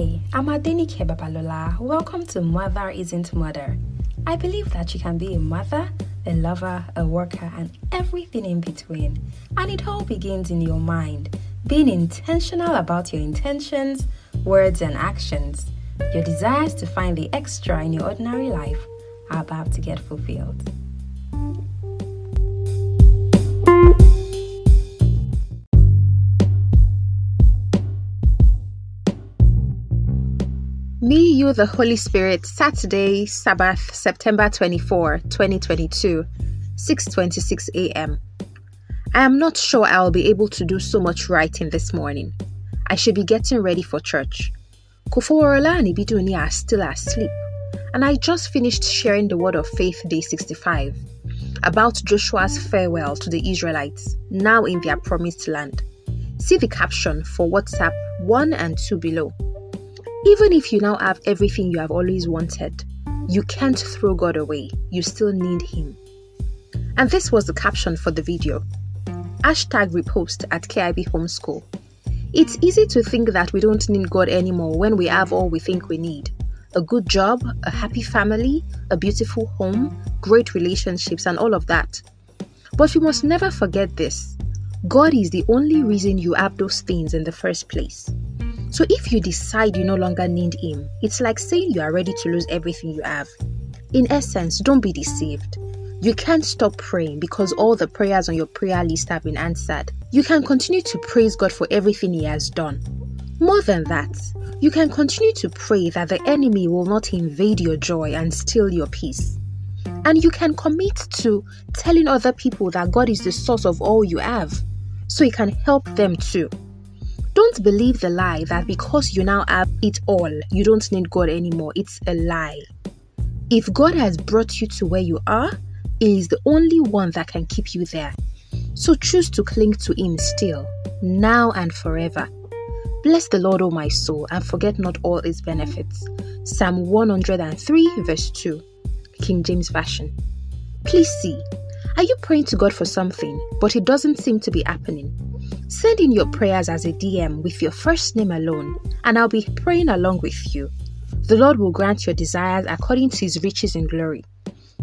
Hi, I'm Adenike Babalola. Welcome to Mother Isn't Murder. I believe that you can be a mother, a lover, a worker, and everything in between. And it all begins in your mind. Being intentional about your intentions, words, and actions. Your desires to find the extra in your ordinary life are about to get fulfilled. Me, You, the Holy Spirit, Saturday, Sabbath, September 24, 2022, 6.26 a.m. I am not sure I will be able to do so much writing this morning. I should be getting ready for church. Koforola and Ibiduni are still asleep, and I just finished sharing the word of faith day 65 about Joshua's farewell to the Israelites, now in their promised land. See the caption for WhatsApp 1 and 2 below. Even if you now have everything you have always wanted, you can't throw God away. You still need Him. And this was the caption for the video. Hashtag repost at KIB Homeschool. It's easy to think that we don't need God anymore when we have all we think we need a good job, a happy family, a beautiful home, great relationships, and all of that. But we must never forget this God is the only reason you have those things in the first place. So if you decide you no longer need Him, it's like saying you are ready to lose everything you have. In essence, don't be deceived. You can't stop praying because all the prayers on your prayer list have been answered. You can continue to praise God for everything He has done. More than that, you can continue to pray that the enemy will not invade your joy and steal your peace. And you can commit to telling other people that God is the source of all you have so He can help them too. Don't believe the lie that because you now have it all, you don't need God anymore. It's a lie. If God has brought you to where you are, He is the only one that can keep you there. So choose to cling to Him still, now and forever. Bless the Lord, O my soul, and forget not all His benefits. Psalm 103, verse 2, King James Version. Please see, are you praying to God for something, but it doesn't seem to be happening? Send in your prayers as a DM with your first name alone, and I'll be praying along with you. The Lord will grant your desires according to his riches in glory.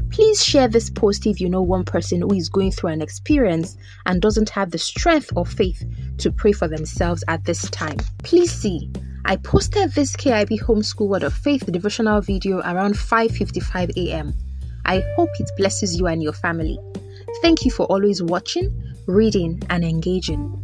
Please share this post if you know one person who is going through an experience and doesn't have the strength or faith to pray for themselves at this time. Please see, I posted this KIB Homeschool Word of Faith devotional video around 5:55 a.m. I hope it blesses you and your family. Thank you for always watching, reading, and engaging.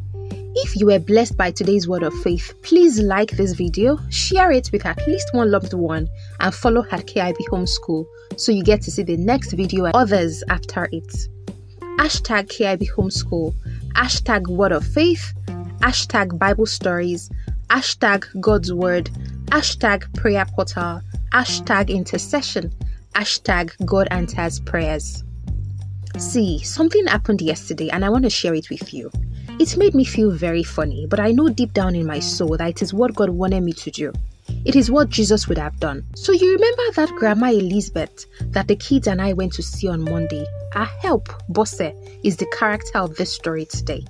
If you were blessed by today's word of faith, please like this video, share it with at least one loved one, and follow at KIB Homeschool so you get to see the next video and others after it. Hashtag KIB Homeschool, hashtag word of faith, hashtag Bible stories, hashtag God's word, hashtag prayer portal, hashtag intercession, hashtag God answers prayers. See, something happened yesterday and I want to share it with you. It made me feel very funny, but I know deep down in my soul that it is what God wanted me to do. It is what Jesus would have done. So, you remember that Grandma Elizabeth that the kids and I went to see on Monday? Our help, Bose, is the character of this story today.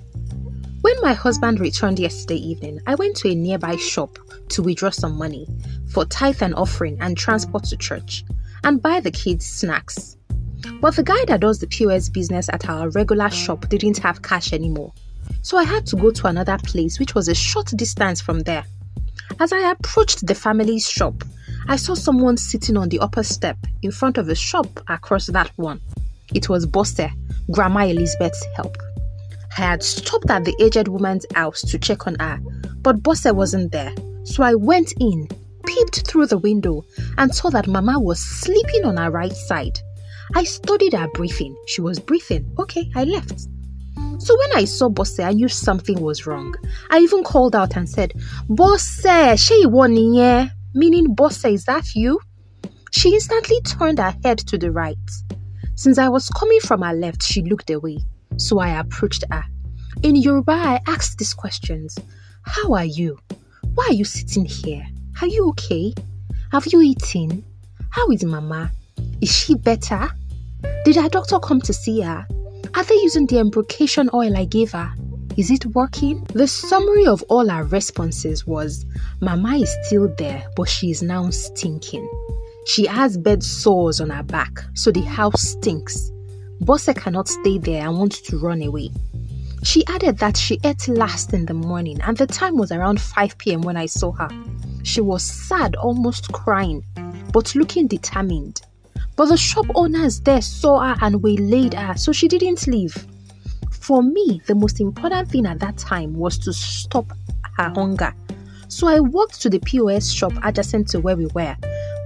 When my husband returned yesterday evening, I went to a nearby shop to withdraw some money for tithe and offering and transport to church and buy the kids snacks. But the guy that does the POS business at our regular shop didn't have cash anymore. So I had to go to another place which was a short distance from there. As I approached the family's shop, I saw someone sitting on the upper step in front of a shop across that one. It was Bose, Grandma Elizabeth's help. I had stopped at the aged woman's house to check on her, but Bose wasn't there. So I went in, peeped through the window, and saw that Mama was sleeping on her right side. I studied her breathing. She was breathing. Okay, I left. So when I saw Bose, I knew something was wrong. I even called out and said, Bose, she niye? Meaning, Bose, is that you? She instantly turned her head to the right. Since I was coming from her left, she looked away. So I approached her. In Yoruba, I asked these questions How are you? Why are you sitting here? Are you okay? Have you eaten? How is Mama? Is she better? Did our doctor come to see her? Are they using the embrocation oil I gave her? Is it working? The summary of all our responses was Mama is still there, but she is now stinking. She has bed sores on her back, so the house stinks. Bose cannot stay there and wants to run away. She added that she ate last in the morning and the time was around 5 pm when I saw her. She was sad, almost crying, but looking determined. But the shop owners there saw her and waylaid her, so she didn't leave. For me, the most important thing at that time was to stop her hunger. So I walked to the POS shop adjacent to where we were.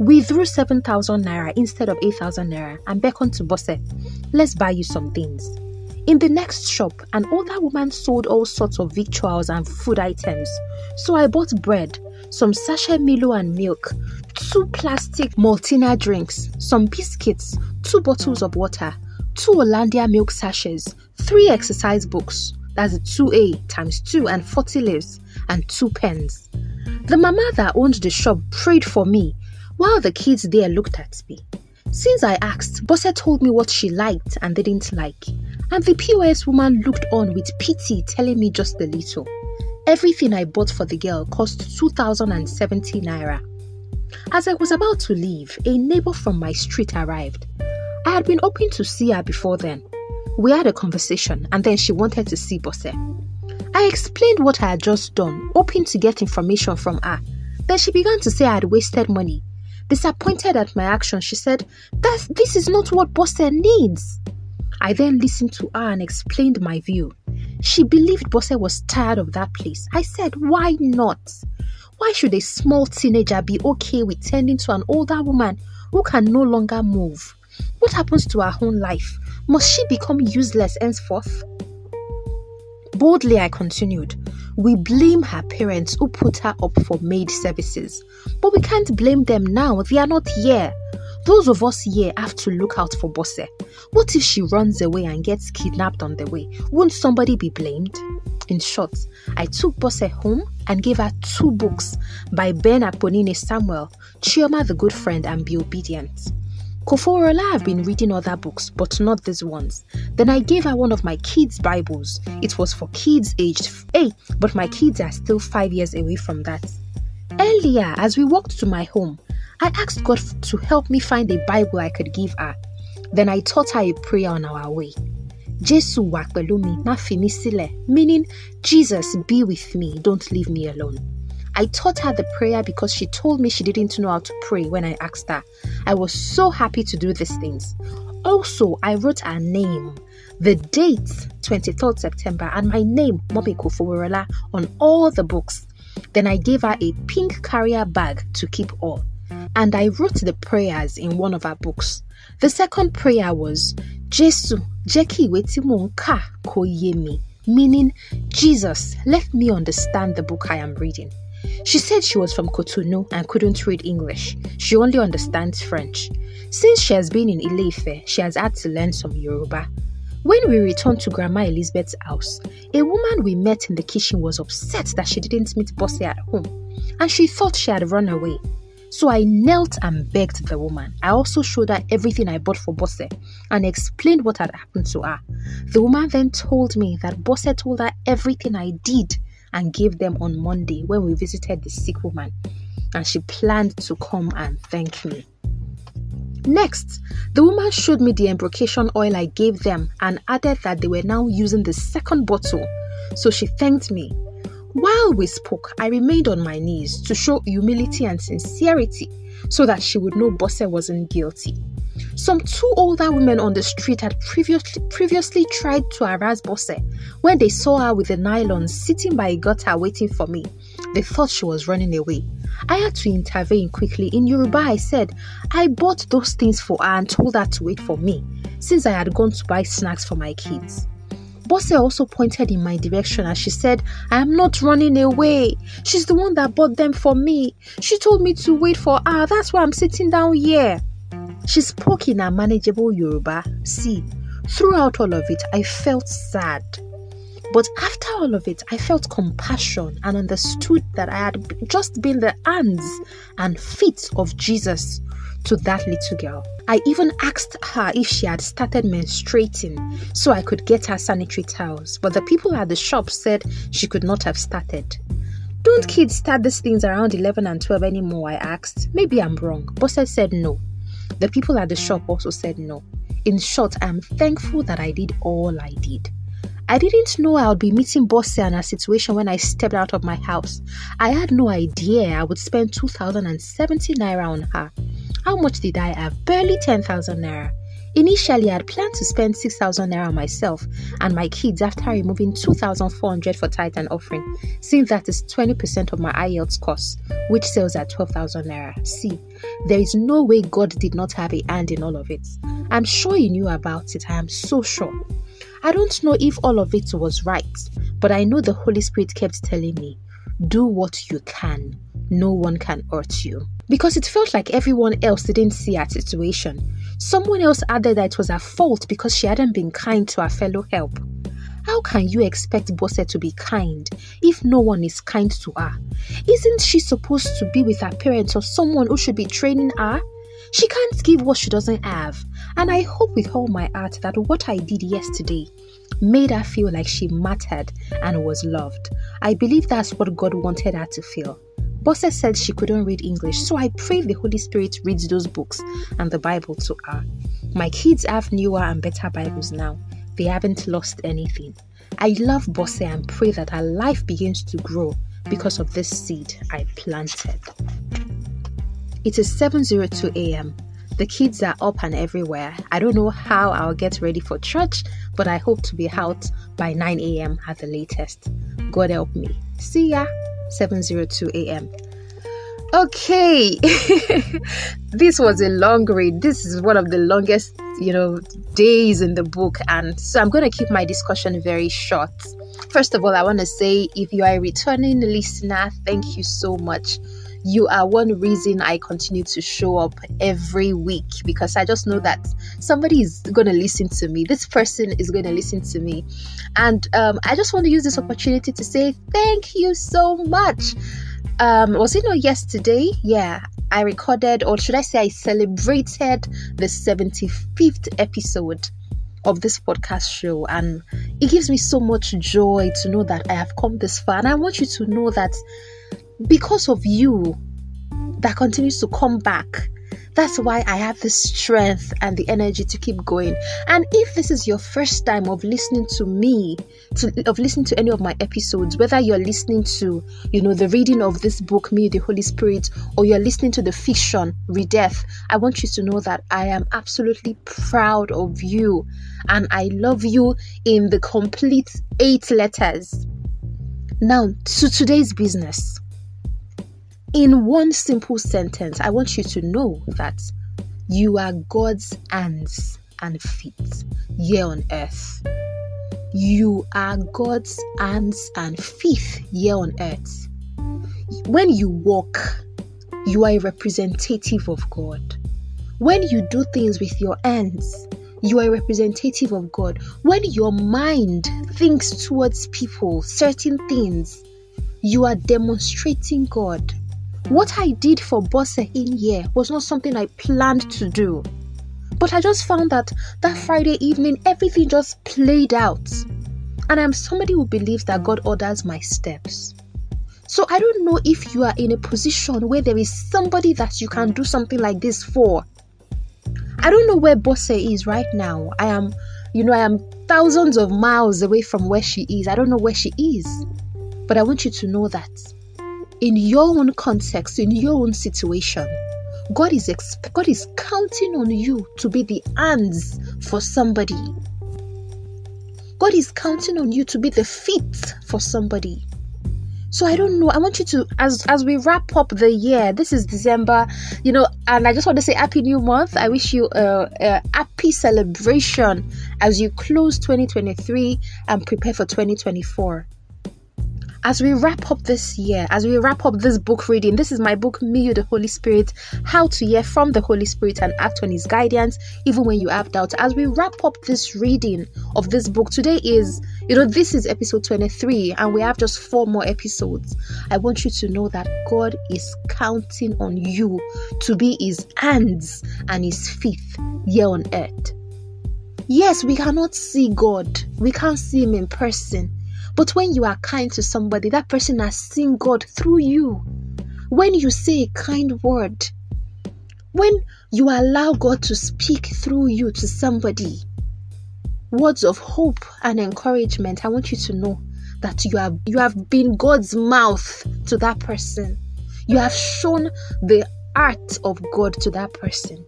We threw 7,000 naira instead of 8,000 naira and beckoned to Bose. Let's buy you some things. In the next shop, an older woman sold all sorts of victuals and food items. So I bought bread, some sachet Milo and milk, two plastic Maltina drinks, some biscuits, two bottles of water, two Hollandia milk sachets, three exercise books, that's a 2A times 2 and 40 leaves, and two pens. The mama that owned the shop prayed for me while the kids there looked at me. Since I asked, Bose told me what she liked and didn't like, and the POS woman looked on with pity, telling me just a little. Everything I bought for the girl cost 2070 naira. As I was about to leave, a neighbor from my street arrived. I had been hoping to see her before then. We had a conversation and then she wanted to see Bose. I explained what I had just done, hoping to get information from her. Then she began to say I had wasted money. Disappointed at my action, she said, that This is not what Bose needs. I then listened to her and explained my view. She believed Bose was tired of that place. I said, Why not? Why should a small teenager be okay with tending to an older woman who can no longer move? What happens to her own life? Must she become useless henceforth? Boldly, I continued. We blame her parents who put her up for maid services. But we can't blame them now, they are not here. Those of us here have to look out for Bose. What if she runs away and gets kidnapped on the way? Won't somebody be blamed? In short, I took Bose home and gave her two books by Ben Akponine Samuel, Chioma the Good Friend, and Be Obedient. Koforola have been reading other books, but not these ones. Then I gave her one of my kids' Bibles. It was for kids aged 8, but my kids are still 5 years away from that. Earlier, as we walked to my home, I asked God to help me find a Bible I could give her. Then I taught her a prayer on our way. Jesu wa pẹ̀lú mi, meaning Jesus be with me, don't leave me alone. I taught her the prayer because she told me she didn't know how to pray when I asked her. I was so happy to do these things. Also, I wrote her name, the date, 23rd September, and my name, Mobi Kofoworola, on all the books. Then I gave her a pink carrier bag to keep all and I wrote the prayers in one of our books. The second prayer was Jesu, Jeki ka ko yemi, meaning Jesus, let me understand the book I am reading. She said she was from Cotonou and couldn't read English. She only understands French. Since she has been in Ileife, she has had to learn some Yoruba. When we returned to Grandma Elizabeth's house, a woman we met in the kitchen was upset that she didn't meet Bose at home, and she thought she had run away. So I knelt and begged the woman. I also showed her everything I bought for Bose and explained what had happened to her. The woman then told me that Bose told her everything I did and gave them on Monday when we visited the sick woman, and she planned to come and thank me. Next, the woman showed me the embrocation oil I gave them and added that they were now using the second bottle. So she thanked me while we spoke, I remained on my knees to show humility and sincerity so that she would know Bose wasn't guilty. Some two older women on the street had previously, previously tried to harass Bose. When they saw her with the nylon sitting by a gutter waiting for me, they thought she was running away. I had to intervene quickly. In Yoruba, I said, I bought those things for her and told her to wait for me, since I had gone to buy snacks for my kids. Bose also pointed in my direction as she said, I am not running away. She's the one that bought them for me. She told me to wait for her. That's why I'm sitting down here. She spoke in a manageable Yoruba. See, throughout all of it, I felt sad. But after all of it, I felt compassion and understood that I had just been the hands and feet of Jesus to that little girl. I even asked her if she had started menstruating so I could get her sanitary towels, but the people at the shop said she could not have started. Don't mm. kids start these things around 11 and 12 anymore? I asked. Maybe I'm wrong. Bose said no. The people at the mm. shop also said no. In short, I'm thankful that I did all I did. I didn't know I would be meeting Bose and her situation when I stepped out of my house. I had no idea I would spend 2070 naira on her. How much did I have? Barely 10,000 naira. Initially, I had planned to spend 6,000 naira myself and my kids after removing 2,400 for tithe and offering, since that is 20% of my IELTS cost, which sells at 12,000 naira. See, there is no way God did not have a hand in all of it. I'm sure He knew about it. I am so sure. I don't know if all of it was right, but I know the Holy Spirit kept telling me, do what you can. No one can hurt you. Because it felt like everyone else didn't see our situation. Someone else added that it was her fault because she hadn't been kind to her fellow help. How can you expect Bose to be kind if no one is kind to her? Isn't she supposed to be with her parents or someone who should be training her? She can't give what she doesn't have. And I hope with all my heart that what I did yesterday made her feel like she mattered and was loved. I believe that's what God wanted her to feel. Bose said she couldn't read English, so I pray the Holy Spirit reads those books and the Bible to her. My kids have newer and better Bibles now. They haven't lost anything. I love Bose and pray that her life begins to grow because of this seed I planted. It is 7:02 a.m. The kids are up and everywhere. I don't know how I'll get ready for church, but I hope to be out by 9 a.m. at the latest. God help me. See ya. 7:02 a.m. Okay. this was a long read. This is one of the longest, you know, days in the book and so I'm going to keep my discussion very short. First of all, I want to say if you are a returning listener, thank you so much you are one reason I continue to show up every week because I just know that somebody is going to listen to me. This person is going to listen to me. And um, I just want to use this opportunity to say thank you so much. Um, was it not yesterday? Yeah, I recorded, or should I say, I celebrated the 75th episode of this podcast show and it gives me so much joy to know that I have come this far and I want you to know that because of you that continues to come back. That's why I have the strength and the energy to keep going. And if this is your first time of listening to me, to, of listening to any of my episodes, whether you're listening to, you know, the reading of this book, Me, the Holy Spirit, or you're listening to the fiction, Redeath, I want you to know that I am absolutely proud of you and I love you in the complete eight letters. Now, to today's business. In one simple sentence, I want you to know that you are God's hands and feet here on earth. You are God's hands and feet here on earth. When you walk, you are a representative of God. When you do things with your hands, you are a representative of God. When your mind thinks towards people, certain things, you are demonstrating God. What I did for Bose in here was not something I planned to do. But I just found that that Friday evening everything just played out. And I'm somebody who believes that God orders my steps. So I don't know if you are in a position where there is somebody that you can do something like this for. I don't know where Bose is right now. I am, you know, I am thousands of miles away from where she is. I don't know where she is. But I want you to know that in your own context, in your own situation, God is exp- God is counting on you to be the hands for somebody. God is counting on you to be the feet for somebody. So I don't know. I want you to, as as we wrap up the year. This is December, you know, and I just want to say Happy New Month. I wish you a, a happy celebration as you close 2023 and prepare for 2024 as we wrap up this year, as we wrap up this book reading, this is my book, Me, You, the Holy Spirit How to Hear from the Holy Spirit and Act on His Guidance, even when you have doubt. As we wrap up this reading of this book, today is You know, this is episode 23, and we have just four more episodes. I want you to know that God is counting on you to be His hands and His feet here on earth. Yes, we cannot see God, we can't see Him in person. But when you are kind to somebody, that person has seen God through you. When you say a kind word, when you allow God to speak through you to somebody, words of hope and encouragement, I want you to know that you have you have been God's mouth to that person. You have shown the art of God to that person.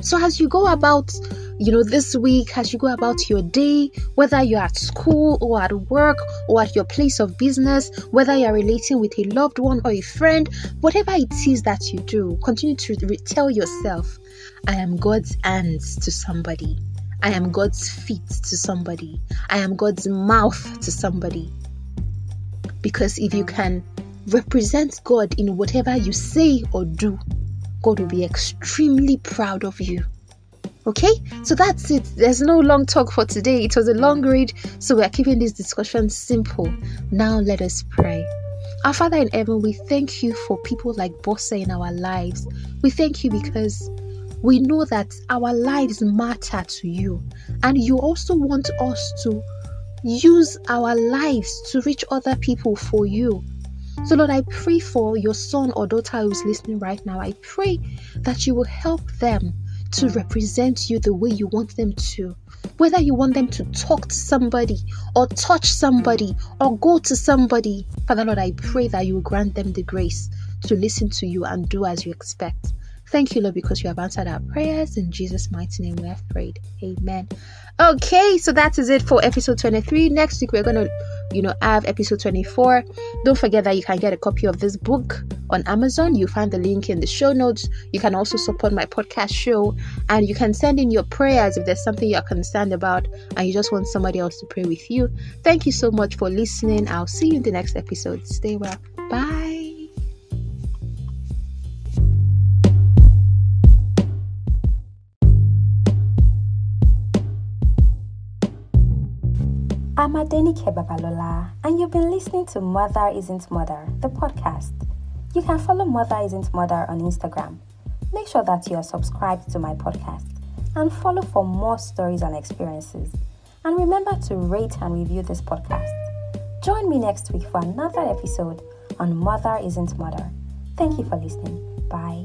So as you go about, you know, this week, as you go about your day, whether you're at school or at work or at your place of business, whether you're relating with a loved one or a friend, whatever it is that you do, continue to tell yourself, I am God's hands to somebody. I am God's feet to somebody. I am God's mouth to somebody. Because if you can represent God in whatever you say or do, God will be extremely proud of you. Okay, so that's it. There's no long talk for today. It was a long read, so we're keeping this discussion simple. Now, let us pray. Our Father in heaven, we thank you for people like Bose in our lives. We thank you because we know that our lives matter to you, and you also want us to use our lives to reach other people for you. So, Lord, I pray for your son or daughter who is listening right now. I pray that you will help them to represent you the way you want them to. Whether you want them to talk to somebody or touch somebody or go to somebody, Father Lord, I pray that you will grant them the grace to listen to you and do as you expect. Thank you, Lord, because you have answered our prayers. In Jesus' mighty name, we have prayed. Amen. Okay, so that is it for episode 23. Next week, we're going to, you know, I have episode 24. Don't forget that you can get a copy of this book on Amazon. You find the link in the show notes. You can also support my podcast show and you can send in your prayers if there's something you're concerned about and you just want somebody else to pray with you. Thank you so much for listening. I'll see you in the next episode. Stay well. Bye. I'm Adenike Babalola, and you've been listening to Mother Isn't Murder, the podcast. You can follow Mother Isn't Murder on Instagram. Make sure that you are subscribed to my podcast and follow for more stories and experiences. And remember to rate and review this podcast. Join me next week for another episode on Mother Isn't Murder. Thank you for listening. Bye.